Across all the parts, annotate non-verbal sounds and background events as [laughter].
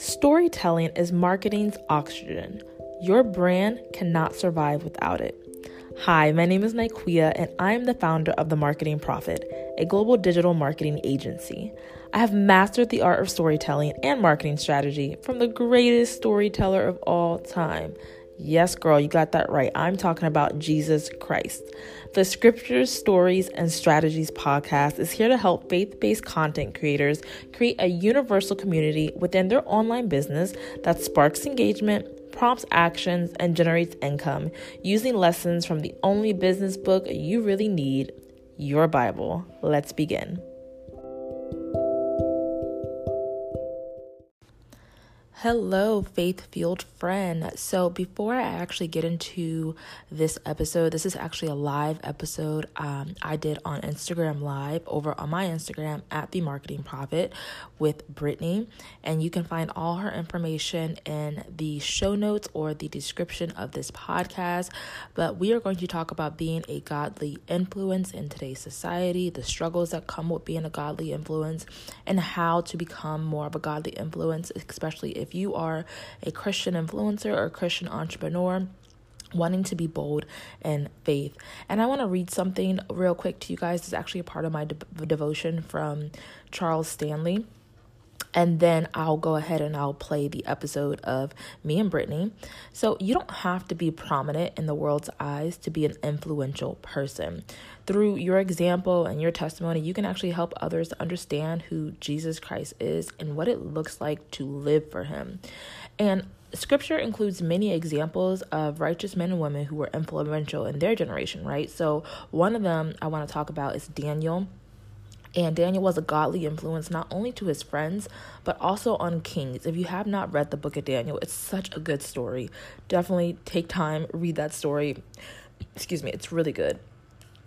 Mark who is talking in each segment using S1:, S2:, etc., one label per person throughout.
S1: Storytelling is marketing's oxygen. Your brand cannot survive without it. Hi, my name is Nikeia, and I am the founder of The Marketing Prophet, a global digital marketing agency. I have mastered the art of storytelling and marketing strategy from the greatest storyteller of all time, Yes, girl, you got that right. I'm talking about Jesus Christ. The Scriptures, Stories, and Strategies podcast is here to help faith based content creators create a universal community within their online business that sparks engagement, prompts actions, and generates income using lessons from the only business book you really need your Bible. Let's begin. Hello, faith fueled friend. So, before I actually get into this episode, this is actually a live episode um, I did on Instagram Live over on my Instagram at The Marketing Prophet with Brittany. And you can find all her information in the show notes or the description of this podcast. But we are going to talk about being a godly influence in today's society, the struggles that come with being a godly influence, and how to become more of a godly influence, especially if if you are a Christian influencer or a Christian entrepreneur, wanting to be bold in faith. And I want to read something real quick to you guys. It's actually a part of my de- devotion from Charles Stanley and then I'll go ahead and I'll play the episode of me and Brittany. So, you don't have to be prominent in the world's eyes to be an influential person. Through your example and your testimony, you can actually help others understand who Jesus Christ is and what it looks like to live for Him. And Scripture includes many examples of righteous men and women who were influential in their generation, right? So, one of them I want to talk about is Daniel. And Daniel was a godly influence not only to his friends, but also on kings. If you have not read the book of Daniel, it's such a good story. Definitely take time, read that story. Excuse me, it's really good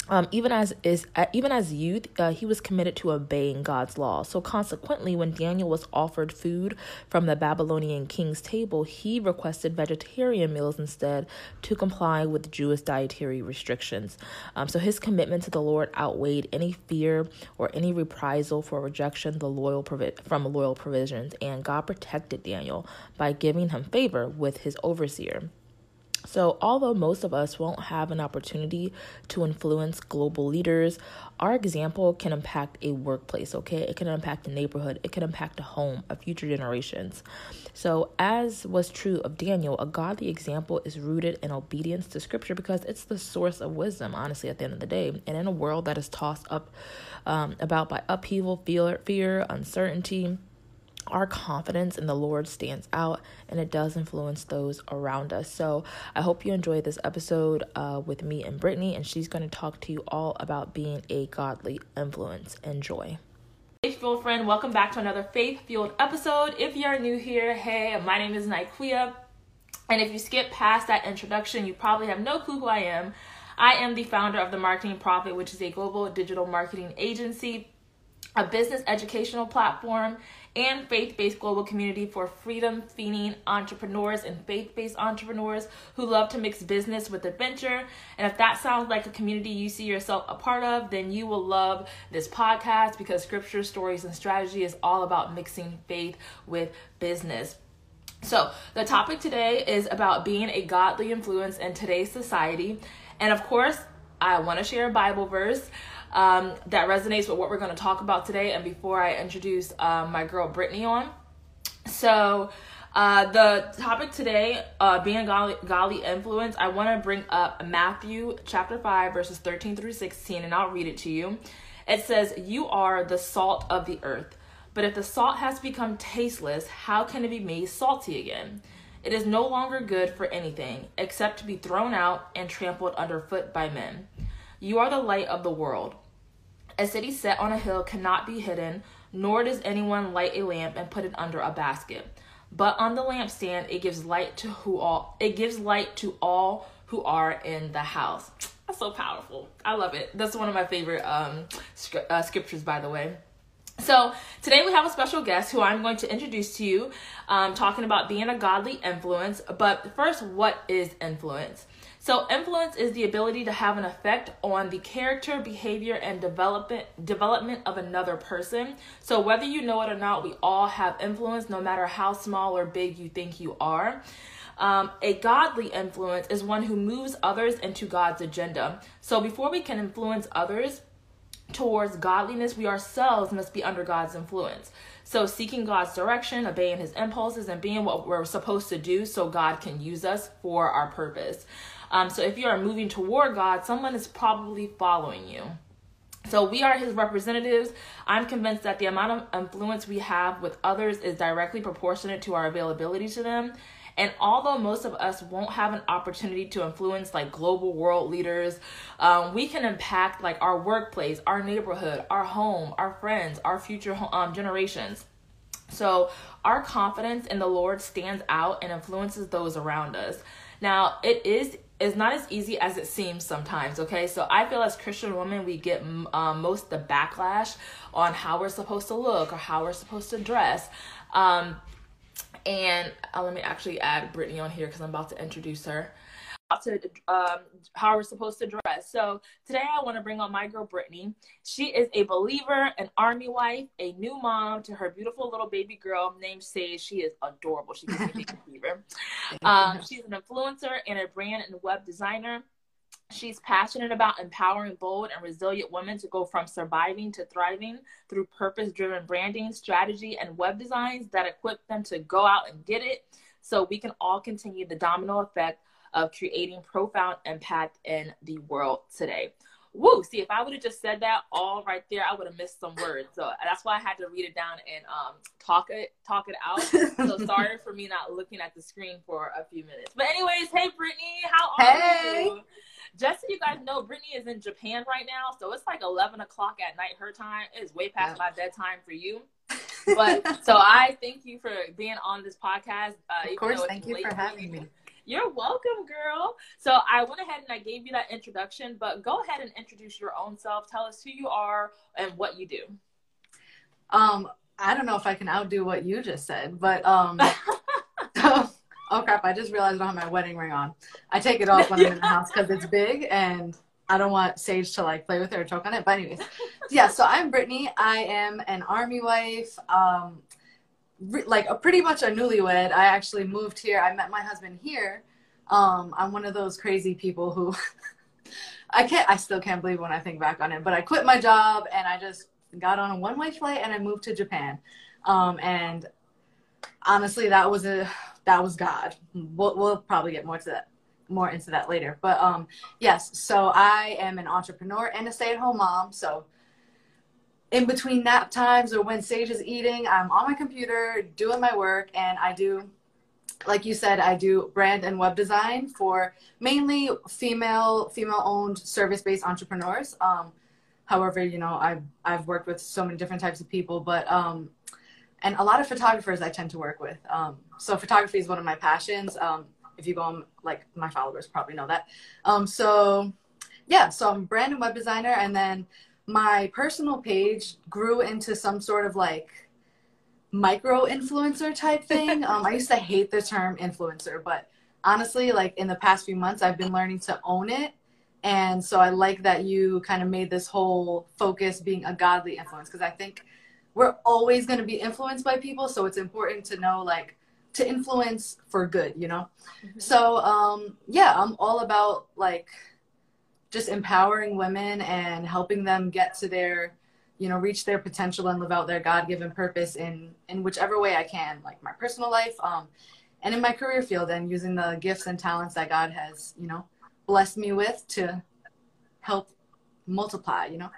S1: um, even as is uh, even as youth, uh, he was committed to obeying God's law. So consequently, when Daniel was offered food from the Babylonian king's table, he requested vegetarian meals instead to comply with Jewish dietary restrictions. Um, so his commitment to the Lord outweighed any fear or any reprisal for rejection the loyal provi- from loyal provisions, and God protected Daniel by giving him favor with his overseer. So, although most of us won't have an opportunity to influence global leaders, our example can impact a workplace, okay? It can impact a neighborhood, it can impact a home, a future generations. So, as was true of Daniel, a godly example is rooted in obedience to scripture because it's the source of wisdom, honestly, at the end of the day. And in a world that is tossed up um, about by upheaval, fear, fear uncertainty, our confidence in the Lord stands out and it does influence those around us. So I hope you enjoy this episode uh, with me and Brittany, and she's going to talk to you all about being a godly influence. Enjoy. Faith fueled friend, welcome back to another faith fueled episode. If you're new here, hey, my name is Nikeia. And if you skip past that introduction, you probably have no clue who I am. I am the founder of The Marketing Prophet, which is a global digital marketing agency, a business educational platform, and faith based global community for freedom feeding entrepreneurs and faith based entrepreneurs who love to mix business with adventure. And if that sounds like a community you see yourself a part of, then you will love this podcast because scripture, stories, and strategy is all about mixing faith with business. So, the topic today is about being a godly influence in today's society. And of course, I want to share a Bible verse um, that resonates with what we're going to talk about today. And before I introduce uh, my girl Brittany on, so uh, the topic today, uh, being a godly influence, I want to bring up Matthew chapter 5, verses 13 through 16, and I'll read it to you. It says, You are the salt of the earth. But if the salt has become tasteless, how can it be made salty again? It is no longer good for anything except to be thrown out and trampled underfoot by men. You are the light of the world. A city set on a hill cannot be hidden, nor does anyone light a lamp and put it under a basket. But on the lampstand it gives light to who all it gives light to all who are in the house. [tsk] That's so powerful. I love it. That's one of my favorite um, uh, scriptures, by the way. So today we have a special guest who I'm going to introduce to you, um, talking about being a godly influence. But first, what is influence? So, influence is the ability to have an effect on the character, behavior, and development development of another person. So, whether you know it or not, we all have influence, no matter how small or big you think you are. Um, a godly influence is one who moves others into God's agenda. So, before we can influence others towards godliness, we ourselves must be under God's influence. So, seeking God's direction, obeying his impulses, and being what we're supposed to do so God can use us for our purpose. Um, so if you are moving toward God, someone is probably following you. So we are his representatives. I'm convinced that the amount of influence we have with others is directly proportionate to our availability to them. And although most of us won't have an opportunity to influence like global world leaders, um, we can impact like our workplace, our neighborhood, our home, our friends, our future um, generations. So our confidence in the Lord stands out and influences those around us. Now, it is is not as easy as it seems sometimes okay? So i feel as christian women we get um, most the backlash on how we're supposed to look or how we're supposed to dress. Um, and uh, let me actually add brittany on here because i'm about to introduce her to um, how we're supposed to dress. So today I want to bring on my girl Brittany. She is a believer, an army wife, a new mom to her beautiful little baby girl named Sage. She is adorable. She's a baby fever. Um, she's an influencer and a brand and web designer. She's passionate about empowering bold and resilient women to go from surviving to thriving through purpose driven branding, strategy, and web designs that equip them to go out and get it so we can all continue the domino effect of creating profound impact in the world today. Woo! See, if I would have just said that all right there, I would have missed some words. So that's why I had to read it down and um, talk it talk it out. so [laughs] sorry for me not looking at the screen for a few minutes. But anyways, hey Brittany, how are hey. you? Just so you guys know, Brittany is in Japan right now, so it's like eleven o'clock at night her time. It is way past yeah. my bedtime for you. But [laughs] so I thank you for being on this podcast.
S2: Uh, of course, thank you for having me.
S1: You're welcome, girl. So I went ahead and I gave you that introduction, but go ahead and introduce your own self. Tell us who you are and what you do.
S2: Um, I don't know if I can outdo what you just said, but um, [laughs] oh crap! I just realized I don't have my wedding ring on. I take it off when I'm in the house because it's big and I don't want Sage to like play with it or choke on it. But anyways, yeah. So I'm Brittany. I am an army wife. Um, re- like a pretty much a newlywed. I actually moved here. I met my husband here. Um, I'm one of those crazy people who [laughs] I can't. I still can't believe when I think back on it. But I quit my job and I just got on a one way flight and I moved to Japan. Um, and honestly, that was a that was God. We'll, we'll probably get more to that more into that later. But um, yes, so I am an entrepreneur and a stay at home mom. So in between nap times or when Sage is eating, I'm on my computer doing my work and I do like you said, I do brand and web design for mainly female female owned service based entrepreneurs. Um, however, you know, I've I've worked with so many different types of people, but um, and a lot of photographers I tend to work with. Um, so photography is one of my passions. Um, if you go on, like my followers probably know that. Um, so yeah, so I'm brand and web designer, and then my personal page grew into some sort of like micro influencer type [laughs] thing. Um, I used to hate the term influencer, but honestly, like in the past few months, I've been learning to own it. And so I like that you kind of made this whole focus being a godly influence because I think we're always going to be influenced by people. So it's important to know, like, to influence for good, you know? Mm-hmm. So, um, yeah, I'm all about like just empowering women and helping them get to their you know reach their potential and live out their god-given purpose in in whichever way i can like my personal life um and in my career field and using the gifts and talents that god has you know blessed me with to help multiply you know?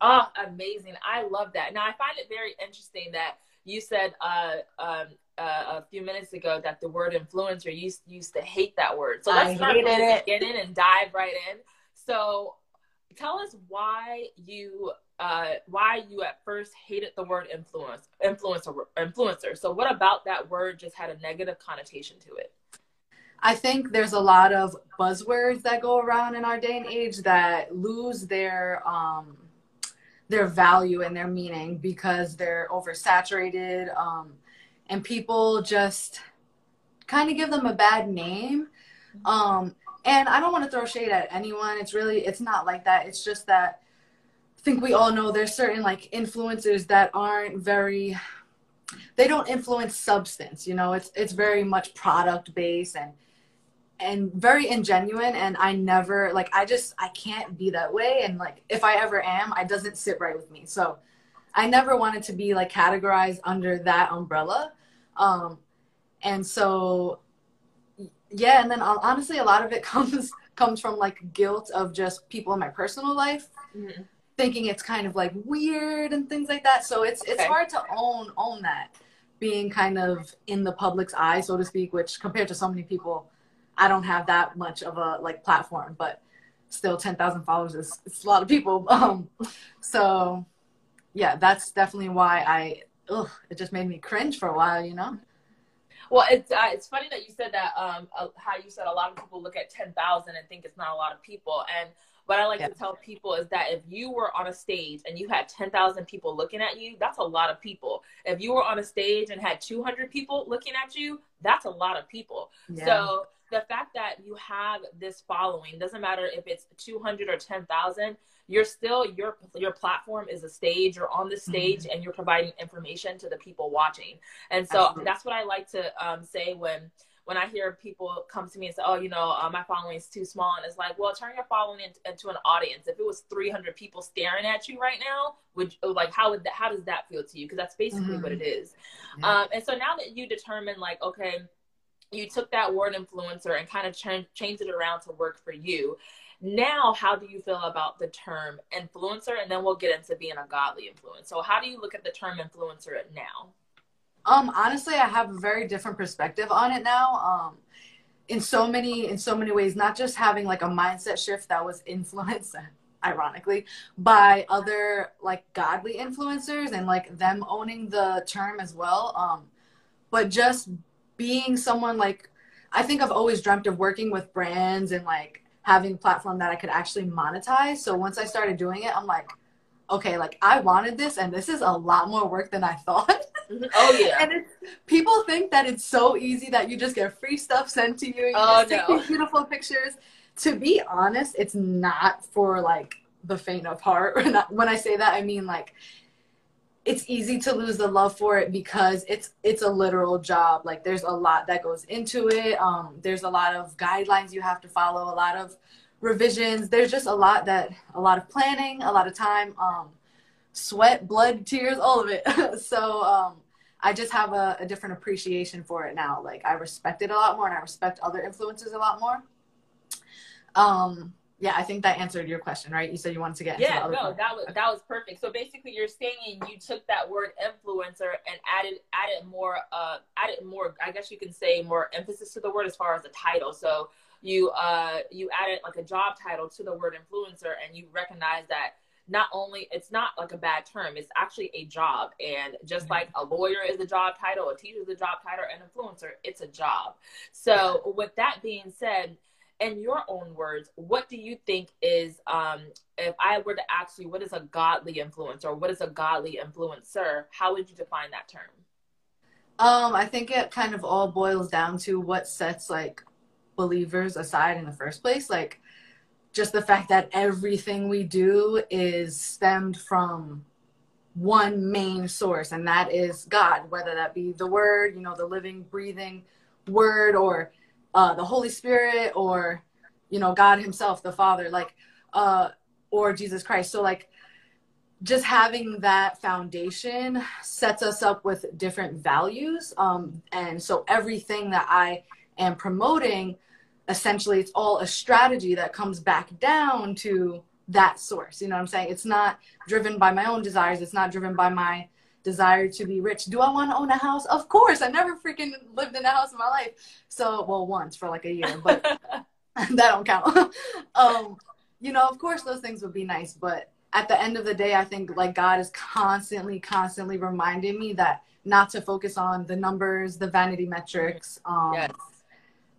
S1: Oh amazing. I love that. Now i find it very interesting that you said uh, um, uh, a few minutes ago that the word influencer used used to hate that word. So let's it. get in and dive right in. So tell us why you uh, why you at first hated the word influence influencer influencer. So what about that word just had a negative connotation to it?
S2: I think there's a lot of buzzwords that go around in our day and age that lose their um, their value and their meaning because they're oversaturated. Um, and people just kind of give them a bad name. Um, And I don't want to throw shade at anyone. It's really, it's not like that. It's just that I think we all know there's certain like influencers that aren't very, they don't influence substance. You know, it's it's very much product based and and very ingenuine. And I never like I just I can't be that way. And like if I ever am, I doesn't sit right with me. So I never wanted to be like categorized under that umbrella. Um, and so yeah and then honestly a lot of it [laughs] comes comes from like guilt of just people in my personal life mm-hmm. thinking it's kind of like weird and things like that so it's it's okay. hard to own own that being kind of in the public's eye so to speak which compared to so many people i don't have that much of a like platform but still 10,000 followers is it's a lot of people [laughs] um so yeah that's definitely why i ugh, it just made me cringe for a while you know
S1: well, it's uh, it's funny that you said that. Um, uh, how you said a lot of people look at ten thousand and think it's not a lot of people. And what I like yeah. to tell people is that if you were on a stage and you had ten thousand people looking at you, that's a lot of people. If you were on a stage and had two hundred people looking at you, that's a lot of people. Yeah. So the fact that you have this following doesn't matter if it's 200 or 10,000 you're still your your platform is a stage you're on the stage mm-hmm. and you're providing information to the people watching and so Absolutely. that's what i like to um, say when when I hear people come to me and say, "Oh, you know, uh, my following is too small," and it's like, "Well, turn your following into, into, an audience. If it was 300 people staring at you right now, would like how would that, how does that feel to you? Because that's basically mm-hmm. what it is. Um, and so now that you determine, like, okay, you took that word influencer and kind of ch- changed it around to work for you. Now, how do you feel about the term influencer? And then we'll get into being a godly influence. So, how do you look at the term influencer now?
S2: Um, honestly, I have a very different perspective on it now. Um, in so many, in so many ways, not just having like a mindset shift that was influenced, [laughs] ironically, by other like godly influencers and like them owning the term as well. Um, but just being someone like, I think I've always dreamt of working with brands and like having a platform that I could actually monetize. So once I started doing it, I'm like, okay, like I wanted this and this is a lot more work than I thought. [laughs]
S1: Mm-hmm. Oh yeah.
S2: and it's, people think that it's so easy that you just get free stuff sent to you. You
S1: oh,
S2: just take no. these beautiful pictures. To be honest, it's not for like the faint of heart. [laughs] when I say that, I mean like it's easy to lose the love for it because it's it's a literal job. Like there's a lot that goes into it. Um, there's a lot of guidelines you have to follow a lot of revisions. There's just a lot that a lot of planning a lot of time um, sweat blood tears all of it. [laughs] So um, i just have a, a different appreciation for it now. Like i respect it a lot more and i respect other influences a lot more. Um yeah, I think that answered your question, right? You said you wanted to get
S1: yeah, no, that was that was perfect. So basically, you're saying you took that word influencer and added added more uh added more. I guess you can say more emphasis to the word as far as the title. So you uh you added like a job title to the word influencer, and you recognize that not only it's not like a bad term it's actually a job and just mm-hmm. like a lawyer is a job title a teacher is a job title an influencer it's a job so with that being said in your own words, what do you think is, um, if I were to ask you, what is a godly influence or what is a godly influencer? How would you define that term?
S2: Um, I think it kind of all boils down to what sets like believers aside in the first place. Like, just the fact that everything we do is stemmed from one main source, and that is God, whether that be the Word, you know, the living, breathing Word, or uh, the Holy Spirit or you know God Himself, the Father, like uh, or Jesus Christ. So like just having that foundation sets us up with different values. Um, and so everything that I am promoting, essentially, it's all a strategy that comes back down to that source. You know what I'm saying? It's not driven by my own desires. It's not driven by my desire to be rich. Do I want to own a house? Of course. I never freaking lived in a house in my life. So, well, once for like a year, but [laughs] [laughs] that don't count. [laughs] um, you know, of course those things would be nice, but at the end of the day, I think like God is constantly, constantly reminding me that not to focus on the numbers, the vanity metrics, um, yes.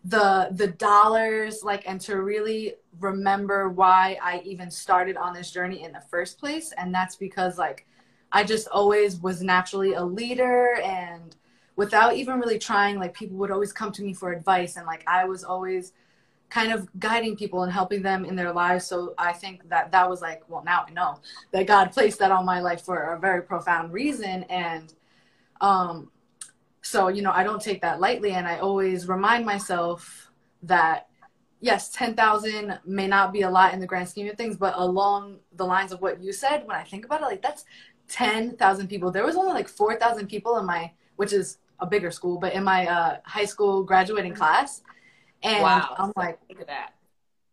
S2: the the dollars, like, and to really remember why I even started on this journey in the first place. And that's because like I just always was naturally a leader and without even really trying, like people would always come to me for advice and like I was always kind of guiding people and helping them in their lives. So I think that that was like, well, now I know that God placed that on my life for a very profound reason. And um, so, you know, I don't take that lightly. And I always remind myself that, yes, 10,000 may not be a lot in the grand scheme of things, but along the lines of what you said, when I think about it, like that's 10,000 people. There was only like 4,000 people in my, which is a bigger school, but in my uh, high school graduating class and wow. I'm like,
S1: look at that.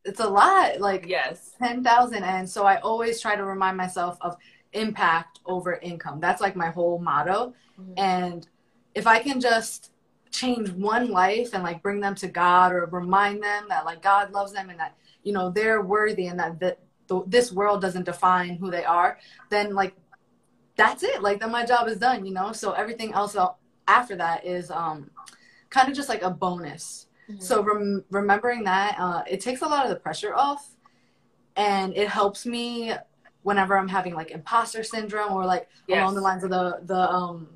S2: It's a lot, like
S1: yes,
S2: ten thousand. And so I always try to remind myself of impact over income. That's like my whole motto. Mm-hmm. And if I can just change one life and like bring them to God or remind them that like God loves them and that you know they're worthy and that that this world doesn't define who they are, then like that's it. Like then my job is done, you know. So everything else after that is um kind of just like a bonus Mm-hmm. So rem- remembering that, uh, it takes a lot of the pressure off, and it helps me whenever I'm having like imposter syndrome or like yes. along the lines of the the um,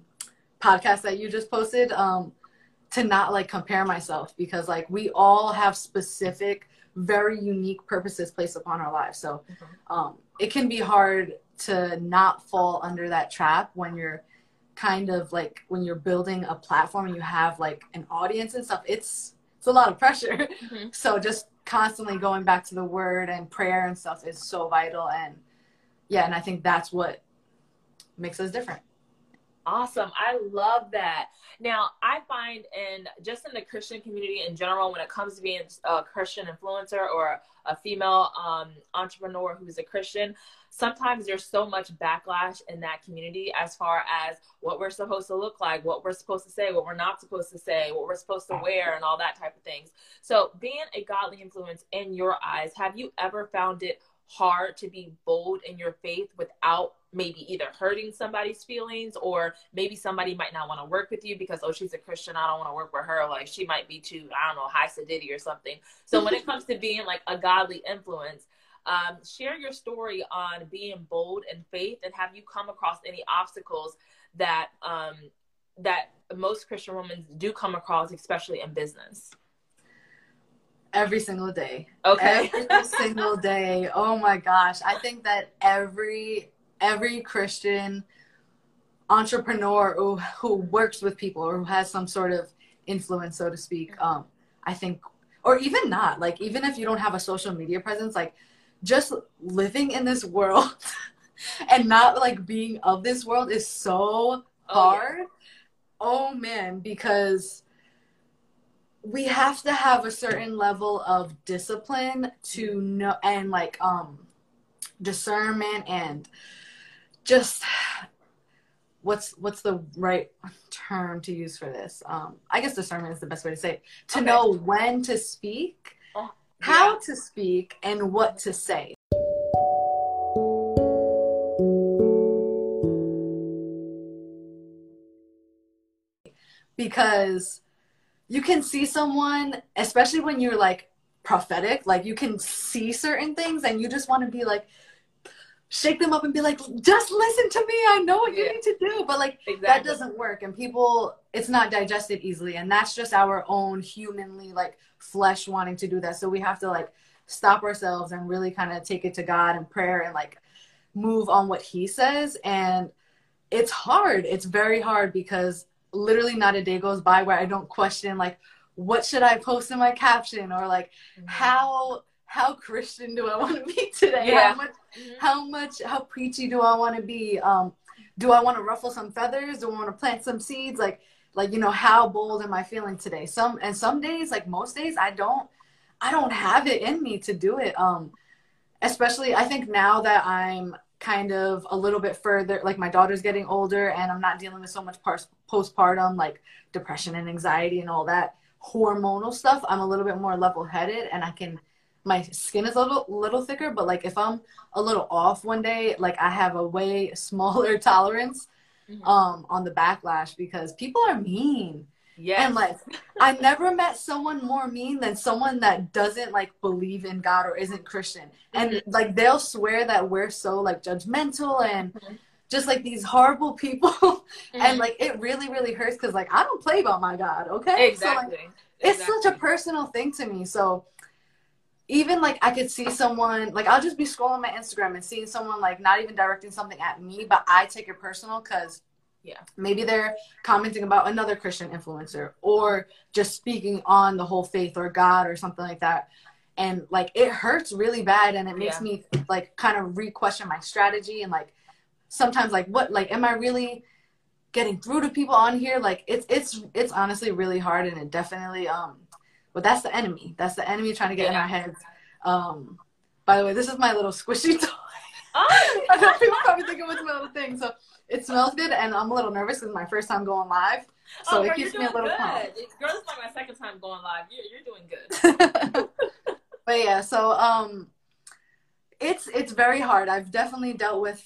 S2: podcast that you just posted. Um, to not like compare myself because like we all have specific very unique purposes placed upon our lives so mm-hmm. um, it can be hard to not fall under that trap when you're kind of like when you're building a platform and you have like an audience and stuff it's it's a lot of pressure. [laughs] Mm-hmm. So just constantly going back to the word and prayer and stuff is so vital. And yeah, and I think that's what makes us different.
S1: Awesome. I love that. Now, I find in just in the Christian community in general, when it comes to being a Christian influencer or a female um, entrepreneur who's a Christian, sometimes there's so much backlash in that community as far as what we're supposed to look like, what we're supposed to say, what we're not supposed to say, what we're supposed to wear, and all that type of things. So, being a godly influence in your eyes, have you ever found it hard to be bold in your faith without maybe either hurting somebody's feelings or maybe somebody might not want to work with you because oh she's a christian i don't want to work with her like she might be too i don't know high sedity or something so when it comes to being like a godly influence um, share your story on being bold in faith and have you come across any obstacles that um, that most christian women do come across especially in business
S2: every single day.
S1: Okay.
S2: Every single day. Oh my gosh. I think that every every Christian entrepreneur who, who works with people or who has some sort of influence, so to speak, um, I think, or even not, like even if you don't have a social media presence, like just living in this world [laughs] and not like being of this world is so hard. Oh, yeah. oh man, because we have to have a certain level of discipline to know and like um discernment and just what's what's the right term to use for this um i guess discernment is the best way to say it to okay. know when to speak oh, yeah. how to speak and what to say because you can see someone, especially when you're like prophetic, like you can see certain things and you just want to be like, shake them up and be like, just listen to me. I know what you yeah. need to do. But like exactly. that doesn't work. And people, it's not digested easily. And that's just our own humanly like flesh wanting to do that. So we have to like stop ourselves and really kind of take it to God and prayer and like move on what he says. And it's hard. It's very hard because literally not a day goes by where I don't question like what should I post in my caption or like mm-hmm. how how Christian do I want to be [laughs] today? Yeah. How much mm-hmm. how much how preachy do I want to be? Um do I want to ruffle some feathers? Do I want to plant some seeds? Like like you know how bold am I feeling today? Some and some days like most days I don't I don't have it in me to do it. Um especially I think now that I'm kind of a little bit further like my daughter's getting older and i'm not dealing with so much postpartum like depression and anxiety and all that hormonal stuff i'm a little bit more level headed and i can my skin is a little little thicker but like if i'm a little off one day like i have a way [laughs] smaller tolerance mm-hmm. um on the backlash because people are mean yeah. And like I never met someone more mean than someone that doesn't like believe in God or isn't Christian. And mm-hmm. like they'll swear that we're so like judgmental and mm-hmm. just like these horrible people. [laughs] Mm-hmm. and like it really, really hurts because like I don't play about my God, okay?
S1: Exactly.
S2: So, like, exactly. it's such a personal thing to me. So even like I could see someone like I'll just be scrolling my Instagram and seeing someone like not even directing something at me, but I take it personal because
S1: yeah
S2: maybe they're commenting about another Christian influencer or just speaking on the whole faith or God or something like that. And like it hurts really bad and it makes
S1: Yeah.
S2: me like kind of re-question my strategy and like sometimes like what like am I really getting through to people on here? Like it's it's it's honestly really hard and it definitely um but that's the enemy. That's the enemy trying to get in our heads. Um, by the way, this is my little squishy [laughs] toy.
S1: Oh,
S2: I know people probably think it was my little thing. So it smells good, and I'm a little nervous it's my first time going live. So
S1: oh,
S2: it
S1: girl,
S2: keeps me a little
S1: good.
S2: calm.
S1: Girl, this is like my second time going live. You're, you're doing good. [laughs]
S2: but yeah, so um, it's it's very hard. I've definitely dealt with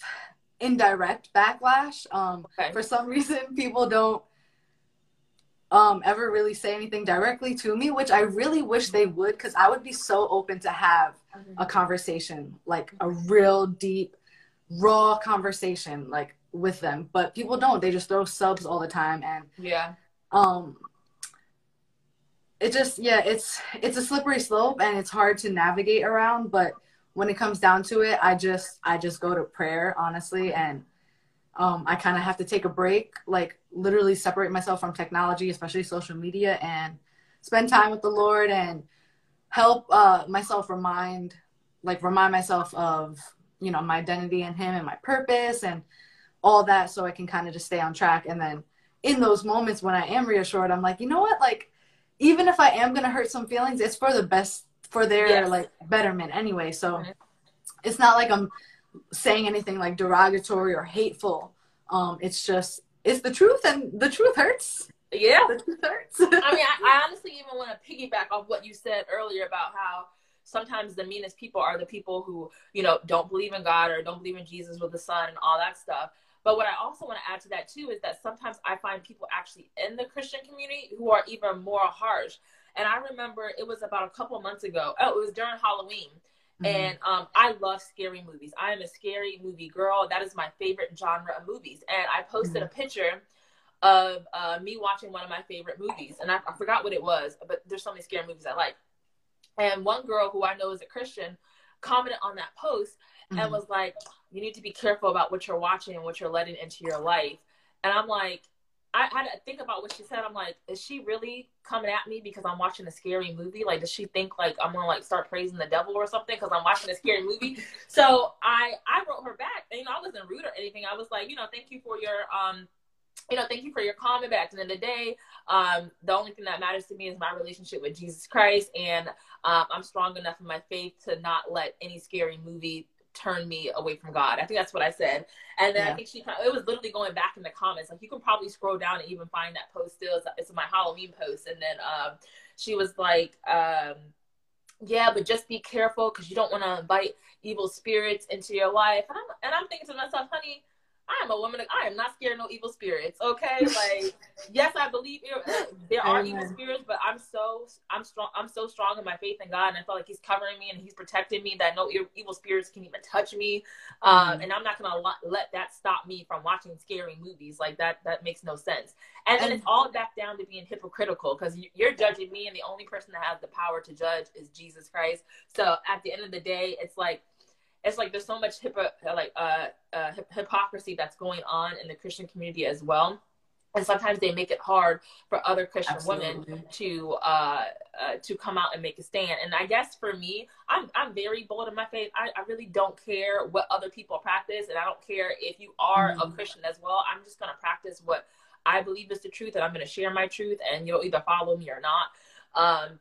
S2: indirect backlash. Um,
S1: Okay.
S2: for some reason, people don't um ever really say anything directly to me, which I really wish they would, because I would be so open to have a conversation, like a real deep, raw conversation, like with them. But people don't. They just throw subs all the time, and
S1: Yeah.
S2: um, it just yeah, it's it's a slippery slope, and it's hard to navigate around. But when it comes down to it, I just I just go to prayer, honestly, and um, I kind of have to take a break, like literally separate myself from technology, especially social media, and spend time with the Lord and help uh, myself remind, like remind myself of you know my identity in Him and my purpose and all that, so I can kind of just stay on track. And then in those moments when I am reassured, I'm like, you know what, like even if I am gonna hurt some feelings, it's for the best, for their
S1: Yes.
S2: like betterment anyway. So it's not like I'm saying anything like derogatory or hateful. Um, it's just it's the truth, and the truth hurts.
S1: Yeah.
S2: The truth hurts.
S1: I mean, I, I [laughs] honestly even want to piggyback off what you said earlier about how sometimes the meanest people are the people who, you know, don't believe in God or don't believe in Jesus with the Son and all that stuff. But what I also want to add to that too is that sometimes I find people actually in the Christian community who are even more harsh. And I remember it was about a couple months ago. Oh, it was during Halloween. And um, I love scary movies. I am a scary movie girl. That is my favorite genre of movies. And I posted a picture of uh, me watching one of my favorite movies, and I, I forgot what it was, but there's so many scary movies I like. And one girl who I know is a Christian commented on that post and
S2: Mhm.
S1: was like, "You need to be careful about what you're watching and what you're letting into your life." And I'm like, I had to think about what she said. I'm like, is she really coming at me because I'm watching a scary movie? Like, does she think like I'm gonna like start praising the devil or something because I'm watching a scary movie? So I I wrote her back, and you know I wasn't rude or anything. I was like, you know, thank you for your um, you know, thank you for your comment. But at the end of the day, um, the only thing that matters to me is my relationship with Jesus Christ, and um, I'm strong enough in my faith to not let any scary movie turn me away from God. I think that's what I said. And then I think she it was literally going back in the comments. Like you can probably scroll down and even find that post still. It's, it's my Halloween post. And then um, she was like, um, yeah, but just be careful because you don't want to invite evil spirits into your life. And I'm, and I'm thinking to myself, honey, I am a woman. Of, I am not scared of no evil spirits. Okay, [laughs] like yes, I believe there, uh, there are
S2: Amen.
S1: evil spirits, but I'm so I'm strong. I'm so strong in my faith in God, and I feel like He's covering me and He's protecting me that no evil spirits can even touch me. Um,
S2: Mhm.
S1: and I'm not gonna let that stop me from watching scary movies. Like that, that makes no sense. And then it's all back down to being hypocritical because you're judging me, and the only person that has the power to judge is Jesus Christ. So at the end of the day, it's like it's like there's so much hypo, like uh, uh, hip- hypocrisy that's going on in the Christian community as well. And sometimes they make it hard for other Christian women to uh, uh, to come out and make a stand. And I guess for me, I'm I'm very bold in my faith. I, I really don't care what other people practice, and I don't care if you are a
S2: Mhm.
S1: Christian as well. I'm just gonna practice what I believe is the truth, and I'm gonna share my truth, and you'll either follow me or not. Um,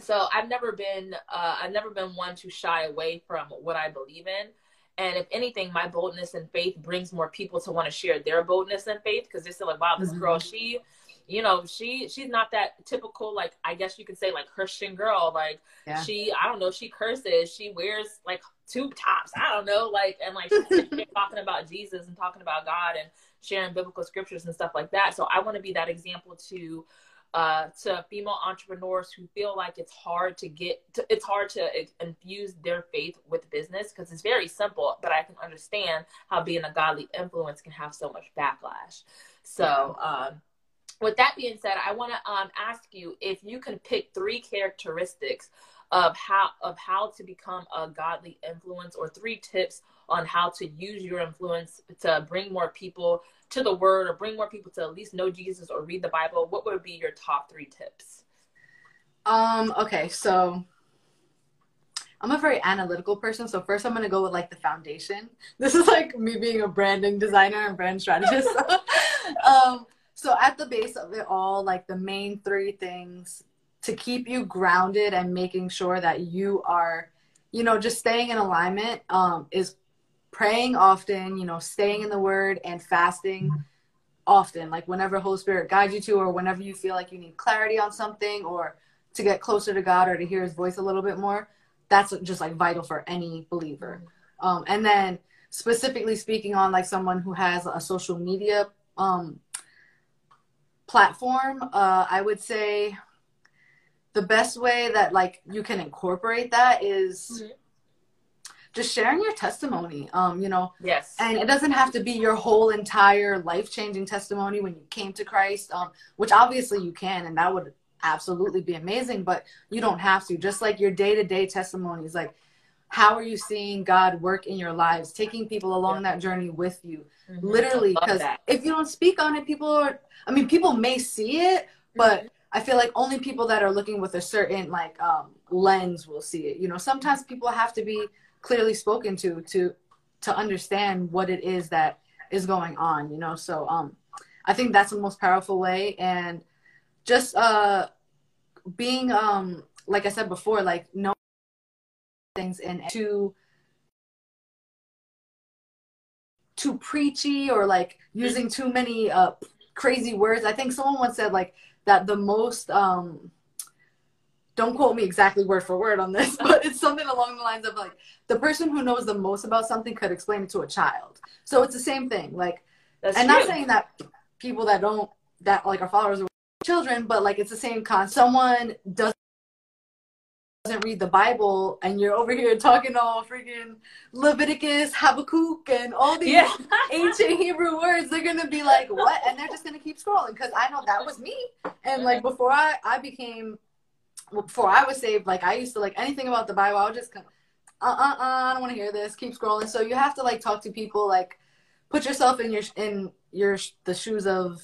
S1: so I've never been uh, I've never been one to shy away from what I believe in. And if anything, my boldness and faith brings more people to want to share their boldness and faith because they're still like, wow, this
S2: Mhm.
S1: girl, she, you know, she she's not that typical, like I guess you could say like Christian girl. Like
S2: Yeah.
S1: she, I don't know, she curses, she wears like tube tops, I don't know, like and like she's [laughs] talking about Jesus and talking about God and sharing biblical scriptures and stuff like that. So I want to be that example to uh, to female entrepreneurs who feel like it's hard to get to, it's hard to infuse their faith with business because it's very simple but i can understand how being a godly influence can have so much backlash. So um, with that being said i want to um, ask you if you can pick three characteristics of how of how to become a godly influence or three tips on how to use your influence to bring more people to the word or bring more people to at least know Jesus or read the Bible, what would be your top three tips?
S2: Um, okay, so I'm a very analytical person, so first I'm gonna go with like the foundation. [laughs] This is like me being a branding designer and brand strategist. [laughs] um, so at the base of it all, like the main three things to keep you grounded and making sure that you are, you know, just staying in alignment um, is praying often, you know, staying in the word and fasting often, like whenever Holy Spirit guides you to, or whenever you feel like you need clarity on something or to get closer to God or to hear his voice a little bit more that's just like vital for any believer. Um, and then specifically speaking on like someone who has a social media um, platform, uh, I would say the best way that like you can incorporate that is mm-hmm. Just sharing your testimony. Um, you know,
S1: yes,
S2: and it doesn't have to be your whole entire life changing testimony when you came to Christ, um, which obviously you can, and that would absolutely be amazing, but you don't have to. Just like your day to day testimonies, like how are you seeing God work in your lives, taking people along yeah. that journey with you, mm-hmm. literally. Because if you don't speak on it, people are, I mean, people may see it, but mm-hmm. I feel like only people that are looking with a certain like um, lens will see it. You know, sometimes people have to be clearly spoken to to to understand what it is that is going on. You know, so um, I think that's the most powerful way, and just uh being um like I said before, like knowing things and to too preachy or like using too many uh crazy words. I think someone once said like that the most um don't quote me exactly word for word on this, [laughs] but it's something along the lines of like the person who knows the most about something could explain it to a child. So it's the same thing. Like That's and true. not saying that people that don't that like our followers are children, but like it's the same concept. Someone doesn't doesn't read the Bible and you're over here talking all freaking Leviticus, Habakkuk, and all these yeah. [laughs] ancient Hebrew words, they're gonna be like, what? And they're just gonna keep scrolling because I know that was me. And like uh-huh. before I, I became, before I was saved, like I used to like anything about the Bible, I would just kind of, uh uh uh, I don't want to hear this. Keep scrolling. So you have to like talk to people, like put yourself in your in your the shoes of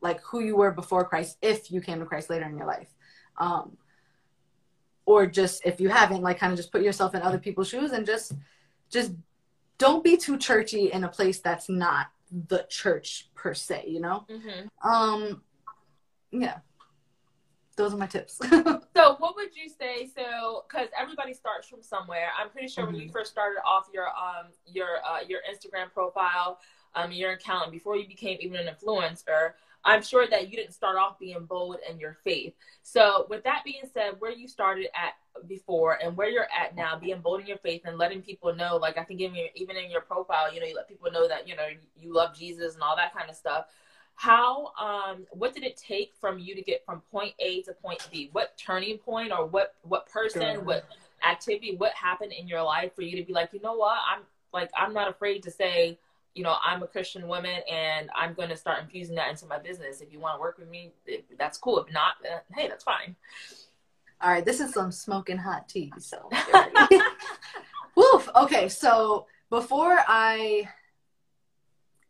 S2: like who you were before Christ if you came to Christ later in your life. Um, or just if you haven't, like kind of just put yourself in other people's shoes and just just don't be too churchy in a place that's not the church per se, you know? Mm-hmm. Um, yeah. Those are my tips. [laughs]
S1: so, what would you say? So, because everybody starts from somewhere. I'm pretty sure mm-hmm. when you mm-hmm. first started off your um your uh, your Instagram profile, um your account, before you became even an influencer, I'm sure that you didn't start off being bold in your faith. So, with that being said, where you started at before and where you're at now, being bold in your faith and letting people know, like I think even even in your profile, you know, you let people know that you know you love Jesus and all that kind of stuff. How um what did it take from you to get from point A to point B? What turning point or what what person, what activity, what happened in your life for you to be like, you know what, I'm like I'm not afraid to say you know, I'm a Christian woman and I'm going to start infusing that into my business. If you want to work with me, that's cool. If not, uh, hey, that's fine.
S2: All right, this is some smoking hot tea. So, [laughs] [laughs] woof. Okay, so before I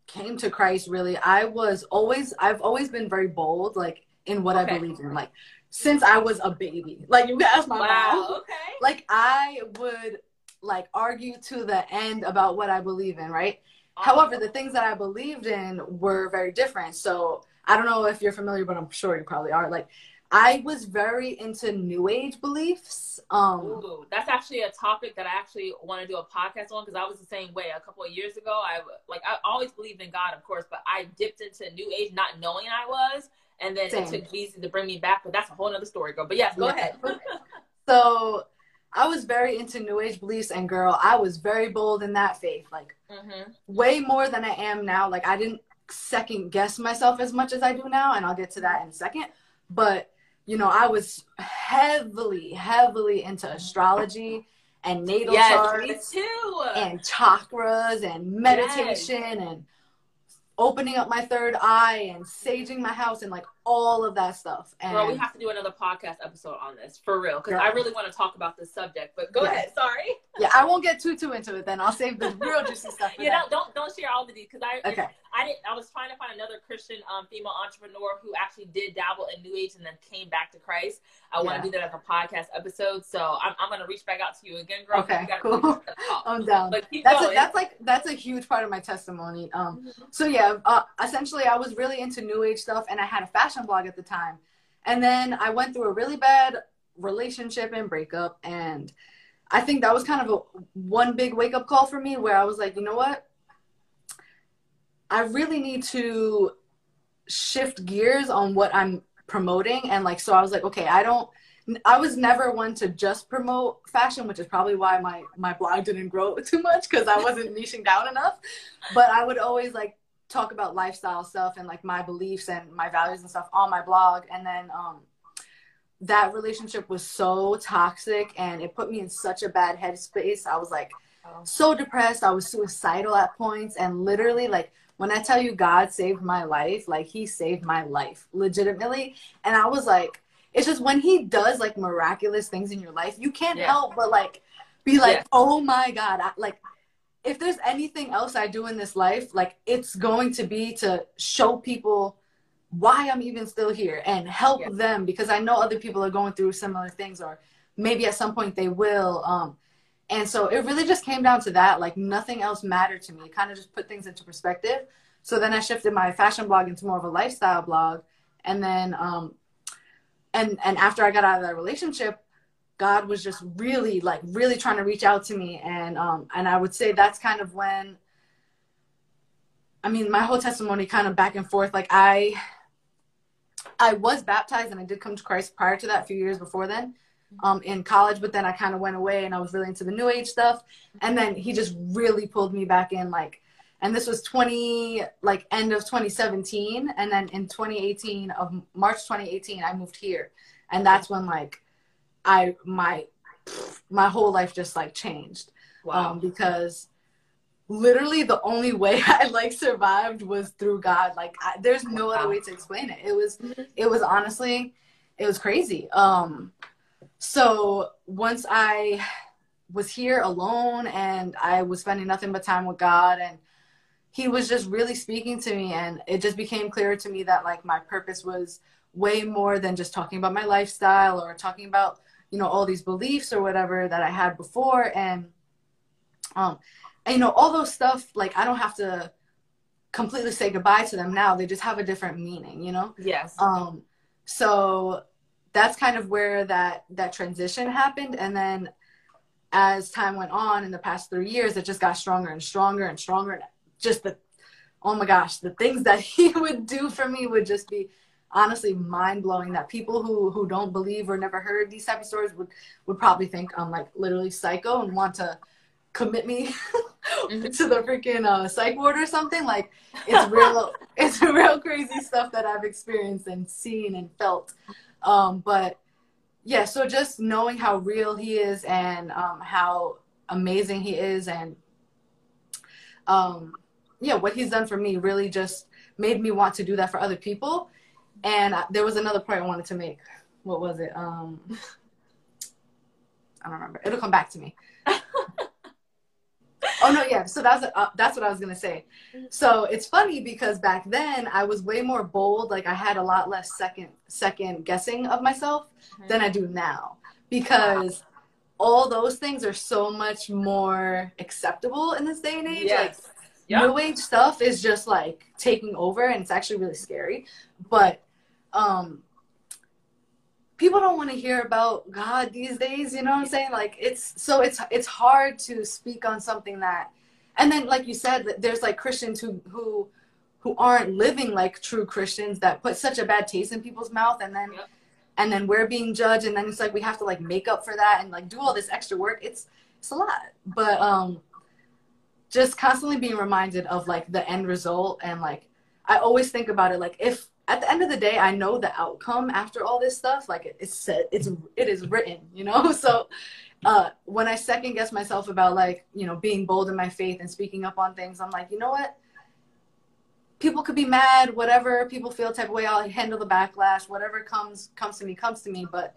S2: came to Christ, really, I was always, I've always been very bold, like in what okay. I believe in. Like, since I was a baby, like you guys, my wow, mom. Okay. Like, I would like argue to the end about what I believe in, right? However, the things that I believed in were very different. So I don't know if you're familiar, but I'm sure you probably are. Like, I was very into New Age beliefs. Um,
S1: Ooh, that's actually a topic that I actually want to do a podcast on because I was the same way. A couple of years ago, I like I always believed in God, of course, but I dipped into New Age not knowing I was, and then same. it took Jesus to bring me back. But that's a whole other story, girl. But yes, go yeah. ahead.
S2: so I was very into New Age beliefs, and girl, I was very bold in that faith, like mm-hmm. way more than I am now. Like I didn't second guess myself as much as I do now, and I'll get to that in a second. But you know, I was heavily, heavily into astrology and natal
S1: yes,
S2: charts
S1: and
S2: chakras and meditation yes. and opening up my third eye and saging my house and like all of that stuff. And
S1: Girl, we have to do another podcast episode on this for real because I really want to talk about this subject. But go yeah. ahead. Sorry.
S2: Yeah, I won't get too too into it. Then I'll save the real juicy stuff. [laughs]
S1: you know, don't don't share all the details because I okay. I didn't. I was trying to find another Christian um, female entrepreneur who actually did dabble in New Age and then came back to Christ. I yeah. want to do that as a podcast episode. So I'm, I'm going to reach back out to you again, girl.
S2: Okay, cool. I'm down. But that's a, that's like that's a huge part of my testimony. Um, mm-hmm. so yeah, uh, essentially, I was really into New Age stuff, and I had a fashion blog at the time, and then I went through a really bad relationship and breakup, and I think that was kind of a one big wake up call for me, where I was like, you know what I really need to shift gears on what I'm promoting. And like, so I was like, okay, I don't, I was never one to just promote fashion, which is probably why my, my blog didn't grow [laughs] too much because I wasn't niching down enough. But I would always like talk about lifestyle stuff and like my beliefs and my values and stuff on my blog. And then, um, that relationship was so toxic and it put me in such a bad headspace. I was like so depressed. I was suicidal at points and literally like when I tell you God saved my life, like he saved my life legitimately. And I was like, it's just when he does like miraculous things in your life, you can't yeah. help but like be like, yeah. oh my God. I, like, if there's anything else I do in this life, like it's going to be to show people why I'm even still here and help yeah. them because I know other people are going through similar things or maybe at some point they will. Um, and so it really just came down to that. Like nothing else mattered to me. It kind of just put things into perspective. So then I shifted my fashion blog into more of a lifestyle blog. And then, um, and, and after I got out of that relationship, God was just really like really trying to reach out to me. And, um, and I would say that's kind of when, I mean, my whole testimony kind of back and forth. Like I, I was baptized and I did come to Christ prior to that, a few years before then um, in college, but then I kind of went away and I was really into the new age stuff. And then he just really pulled me back in like, and this was 20, like end of 2017. And then in 2018 of March 2018, I moved here. And that's when like I, my, my whole life just like changed. Wow. Um, because literally the only way [laughs] I like survived was through God. Like I, there's no other way to explain it. It was, mm-hmm. it was honestly, it was crazy. Um, so once I was here alone and I was spending nothing but time with God and he was just really speaking to me and it just became clear to me that like my purpose was way more than just talking about my lifestyle or talking about you know all these beliefs or whatever that I had before. And um and, you know all those stuff like I don't have to completely say goodbye to them now. They just have a different meaning you know?
S1: Yes.
S2: Um so that's kind of where that that transition happened. And then as time went on in the past three years it just got stronger and stronger and stronger. And just the oh my gosh the things that [laughs] he would do for me would just be honestly mind-blowing that people who who don't believe or never heard these type of stories would would probably think i'm like literally psycho and want to commit me [laughs] mm-hmm. to the freaking uh, psych ward or something like it's real [laughs] it's real crazy stuff that i've experienced and seen and felt um, but yeah, so just knowing how real he is and um, how amazing he is and um, yeah, what he's done for me really just made me want to do that for other people. And there was another point I wanted to make. What was it? Um, I don't remember. It'll come back to me. [laughs] oh no, yeah. So that's uh, that's what I was gonna say. So it's funny because back then I was way more bold. Like I had a lot less second second guessing of myself mm-hmm. than I do now because all those things are so much more acceptable in this day and age. Yes. Like yep. new age stuff is just like taking over, and it's actually really scary. But um people don't want to hear about God these days, you know what I'm saying? Like it's so it's it's hard to speak on something that and then like you said there's like Christians who who who aren't living like true Christians that put such a bad taste in people's mouth and then yep. and then we're being judged and then it's like we have to like make up for that and like do all this extra work. It's it's a lot. But um just constantly being reminded of like the end result and like I always think about it like if at the end of the day, I know the outcome after all this stuff. Like it's said, it's it is written, you know. [laughs] So uh, when I second guess myself about like you know being bold in my faith and speaking up on things, I'm like, you know what? people could be mad, whatever people feel type of way, I'll handle the backlash. Whatever comes comes to me, comes to me. But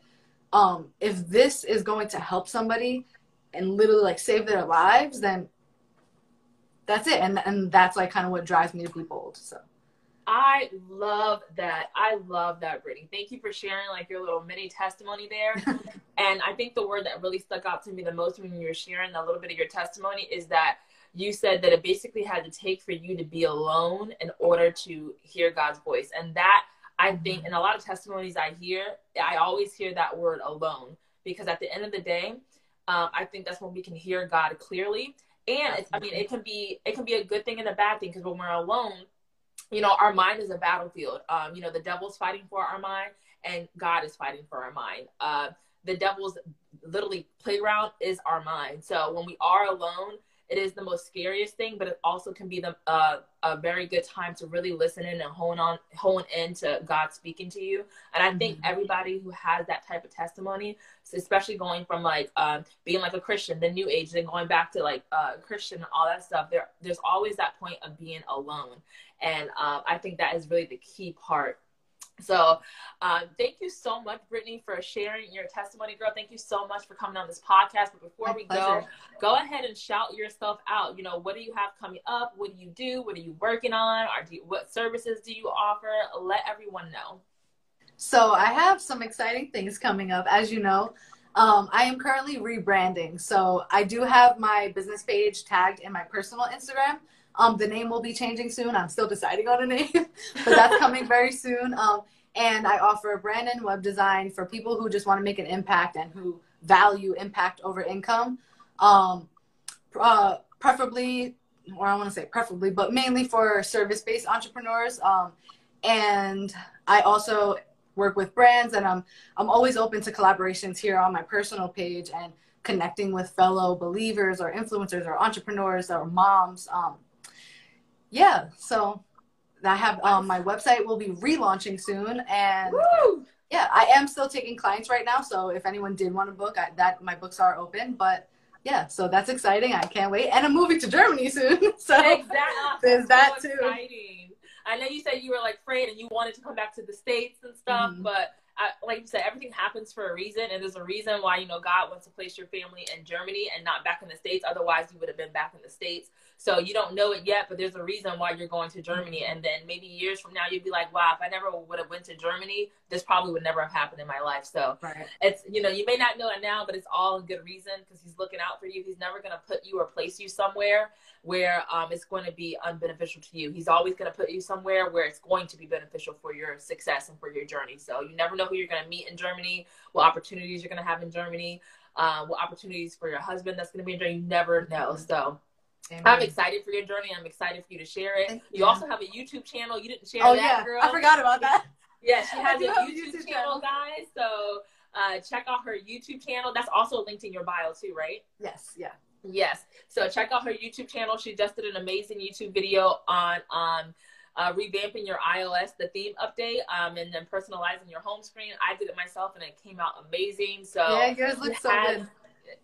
S2: um, if this is going to help somebody and literally like save their lives, then that's it. And and that's like kind of what drives me to be bold. So
S1: I love that. I love that, Brittany. Thank you for sharing like your little mini testimony there. [laughs] and I think the word that really stuck out to me the most when you were sharing a little bit of your testimony is that you said that it basically had to take for you to be alone in order to hear God's voice. And that I think mm-hmm. in a lot of testimonies I hear, I always hear that word alone because at the end of the day, um, I think that's when we can hear God clearly. And I mean, it can be it can be a good thing and a bad thing because when we're alone, you know, our mind is a battlefield. Um, you know, the devil's fighting for our mind, and God is fighting for our mind. Uh, the devil's literally playground is our mind. So when we are alone, it is the most scariest thing, but it also can be the uh, a very good time to really listen in and hone on hone into God speaking to you. And I think mm-hmm. everybody who has that type of testimony, especially going from like um, being like a Christian, the New Age, then going back to like uh, Christian, and all that stuff. There, there's always that point of being alone, and um, I think that is really the key part so, uh, thank you so much, Brittany, for sharing your testimony, girl. Thank you so much for coming on this podcast. But before My we pleasure. go, go ahead and shout yourself out. You know, what do you have coming up? What do you do? What are you working on? Or do you, what services do you offer? Let everyone know.
S2: So, I have some exciting things coming up. As you know, um, I am currently rebranding. So, I do have my business page tagged in my personal Instagram. Um, the name will be changing soon. I'm still deciding on a name, [laughs] but that's coming very soon. Um, and I offer brand and web design for people who just want to make an impact and who value impact over income. Um, uh, preferably, or I want to say preferably, but mainly for service based entrepreneurs. Um, and I also work with brands, and I'm I'm always open to collaborations here on my personal page and connecting with fellow believers or influencers or entrepreneurs or moms. Um, yeah, so I have um, my website will be relaunching soon, and Woo! yeah, I am still taking clients right now. So if anyone did want to book, I, that my books are open. But yeah, so that's exciting. I can't wait, and I'm moving to Germany soon. [laughs] so
S1: exactly. [laughs] there's that so too. Exciting. I know you said you were like afraid and you wanted to come back to the states and stuff, mm-hmm. but I, like you said, everything happens for a reason, and there's a reason why you know God wants to place your family in Germany and not back in the states. Otherwise, you would have been back in the states. So you don't know it yet, but there's a reason why you're going to Germany. And then maybe years from now, you'd be like, wow, if I never would have went to Germany, this probably would never have happened in my life. So right. it's, you know, you may not know it now, but it's all a good reason because he's looking out for you. He's never going to put you or place you somewhere where um, it's going to be unbeneficial to you. He's always going to put you somewhere where it's going to be beneficial for your success and for your journey. So you never know who you're going to meet in Germany, what opportunities you're going to have in Germany, uh, what opportunities for your husband that's going to be in Germany. You never know. So Amen. I'm excited for your journey. I'm excited for you to share it. You. you. also have a YouTube channel. You didn't share
S2: oh,
S1: that,
S2: yeah.
S1: girl.
S2: I forgot about that.
S1: Yeah, [laughs] she has a YouTube, YouTube, channel, guys. So uh, check out her YouTube channel. That's also linked in your bio too, right?
S2: Yes. Yeah.
S1: Yes. So check out her YouTube channel. She just did an amazing YouTube video on um, uh, revamping your iOS, the theme update, um, and then personalizing your home screen. I did it myself, and it came out amazing. So
S2: yeah, yours looks so good.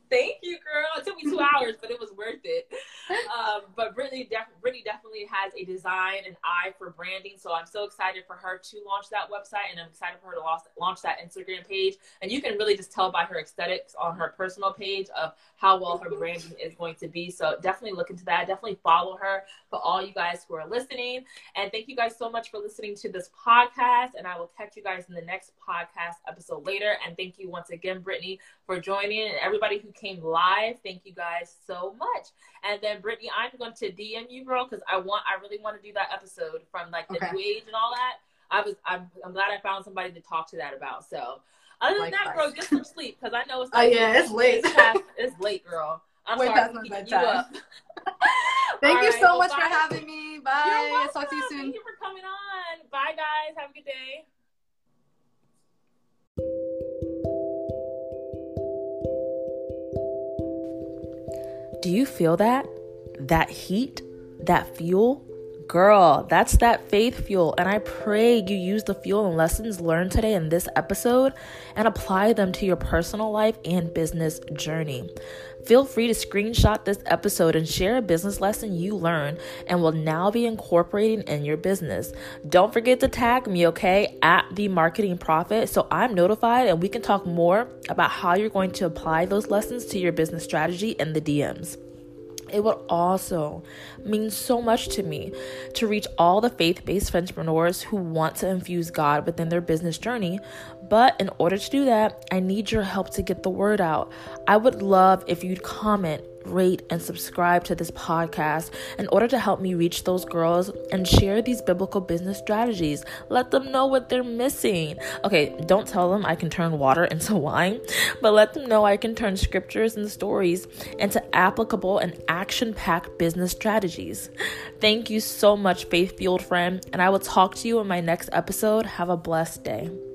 S1: Thank you, girl. It took me two hours, but it was worth it. Um, but Brittany, def- Brittany definitely has a design and eye for branding. So I'm so excited for her to launch that website, and I'm excited for her to launch, launch that Instagram page. And you can really just tell by her aesthetics on her personal page of how well her branding is going to be. So definitely look into that. Definitely follow her for all you guys who are listening. And thank you guys so much for listening to this podcast. And I will catch you guys in the next podcast episode later. And thank you once again, Brittany, for joining and everybody who came live. Thank you guys so much. And then Brittany, I'm going to DM you, girl, because I want I really want to do that episode from like the okay. new age and all that. I was I'm, I'm glad I found somebody to talk to that about. So other than that, girl, get some sleep because I know it's.
S2: Oh like, oh yeah, it's late.
S1: It's, past, it's late, girl. I'm Way sorry keeping you up. [laughs] [laughs]
S2: Thank All you right, so well, much bye. for having me. Bye. Talk to you soon.
S1: Thank you for coming on. Bye, guys. Have a good day.
S3: Do you feel that? That heat? That fuel?
S1: Girl, that's that faith fuel. And I pray you use the fuel and lessons learned today in this episode and apply them to your personal life and business journey. Feel free to screenshot this episode and share a business lesson you learned and will now be incorporating in your business. Don't forget to tag me, okay, at the Marketing Prophet so I'm notified and we can talk more about how you're going to apply those lessons to your business strategy in the DMs. It would also mean so much to me to reach all the faith based entrepreneurs who want to infuse God within their business journey. But in order to do that, I need your help to get the word out. I would love if you'd comment rate, and subscribe to this podcast in order to help me reach those girls and share these biblical business strategies. Let them know what they're missing. Okay, don't tell them I can turn water [laughs] into wine, but let them know I can turn scriptures and stories into applicable and action packed business strategies. Thank you so much, faith fueled friend, and I will talk to you in my next episode. Have a blessed day.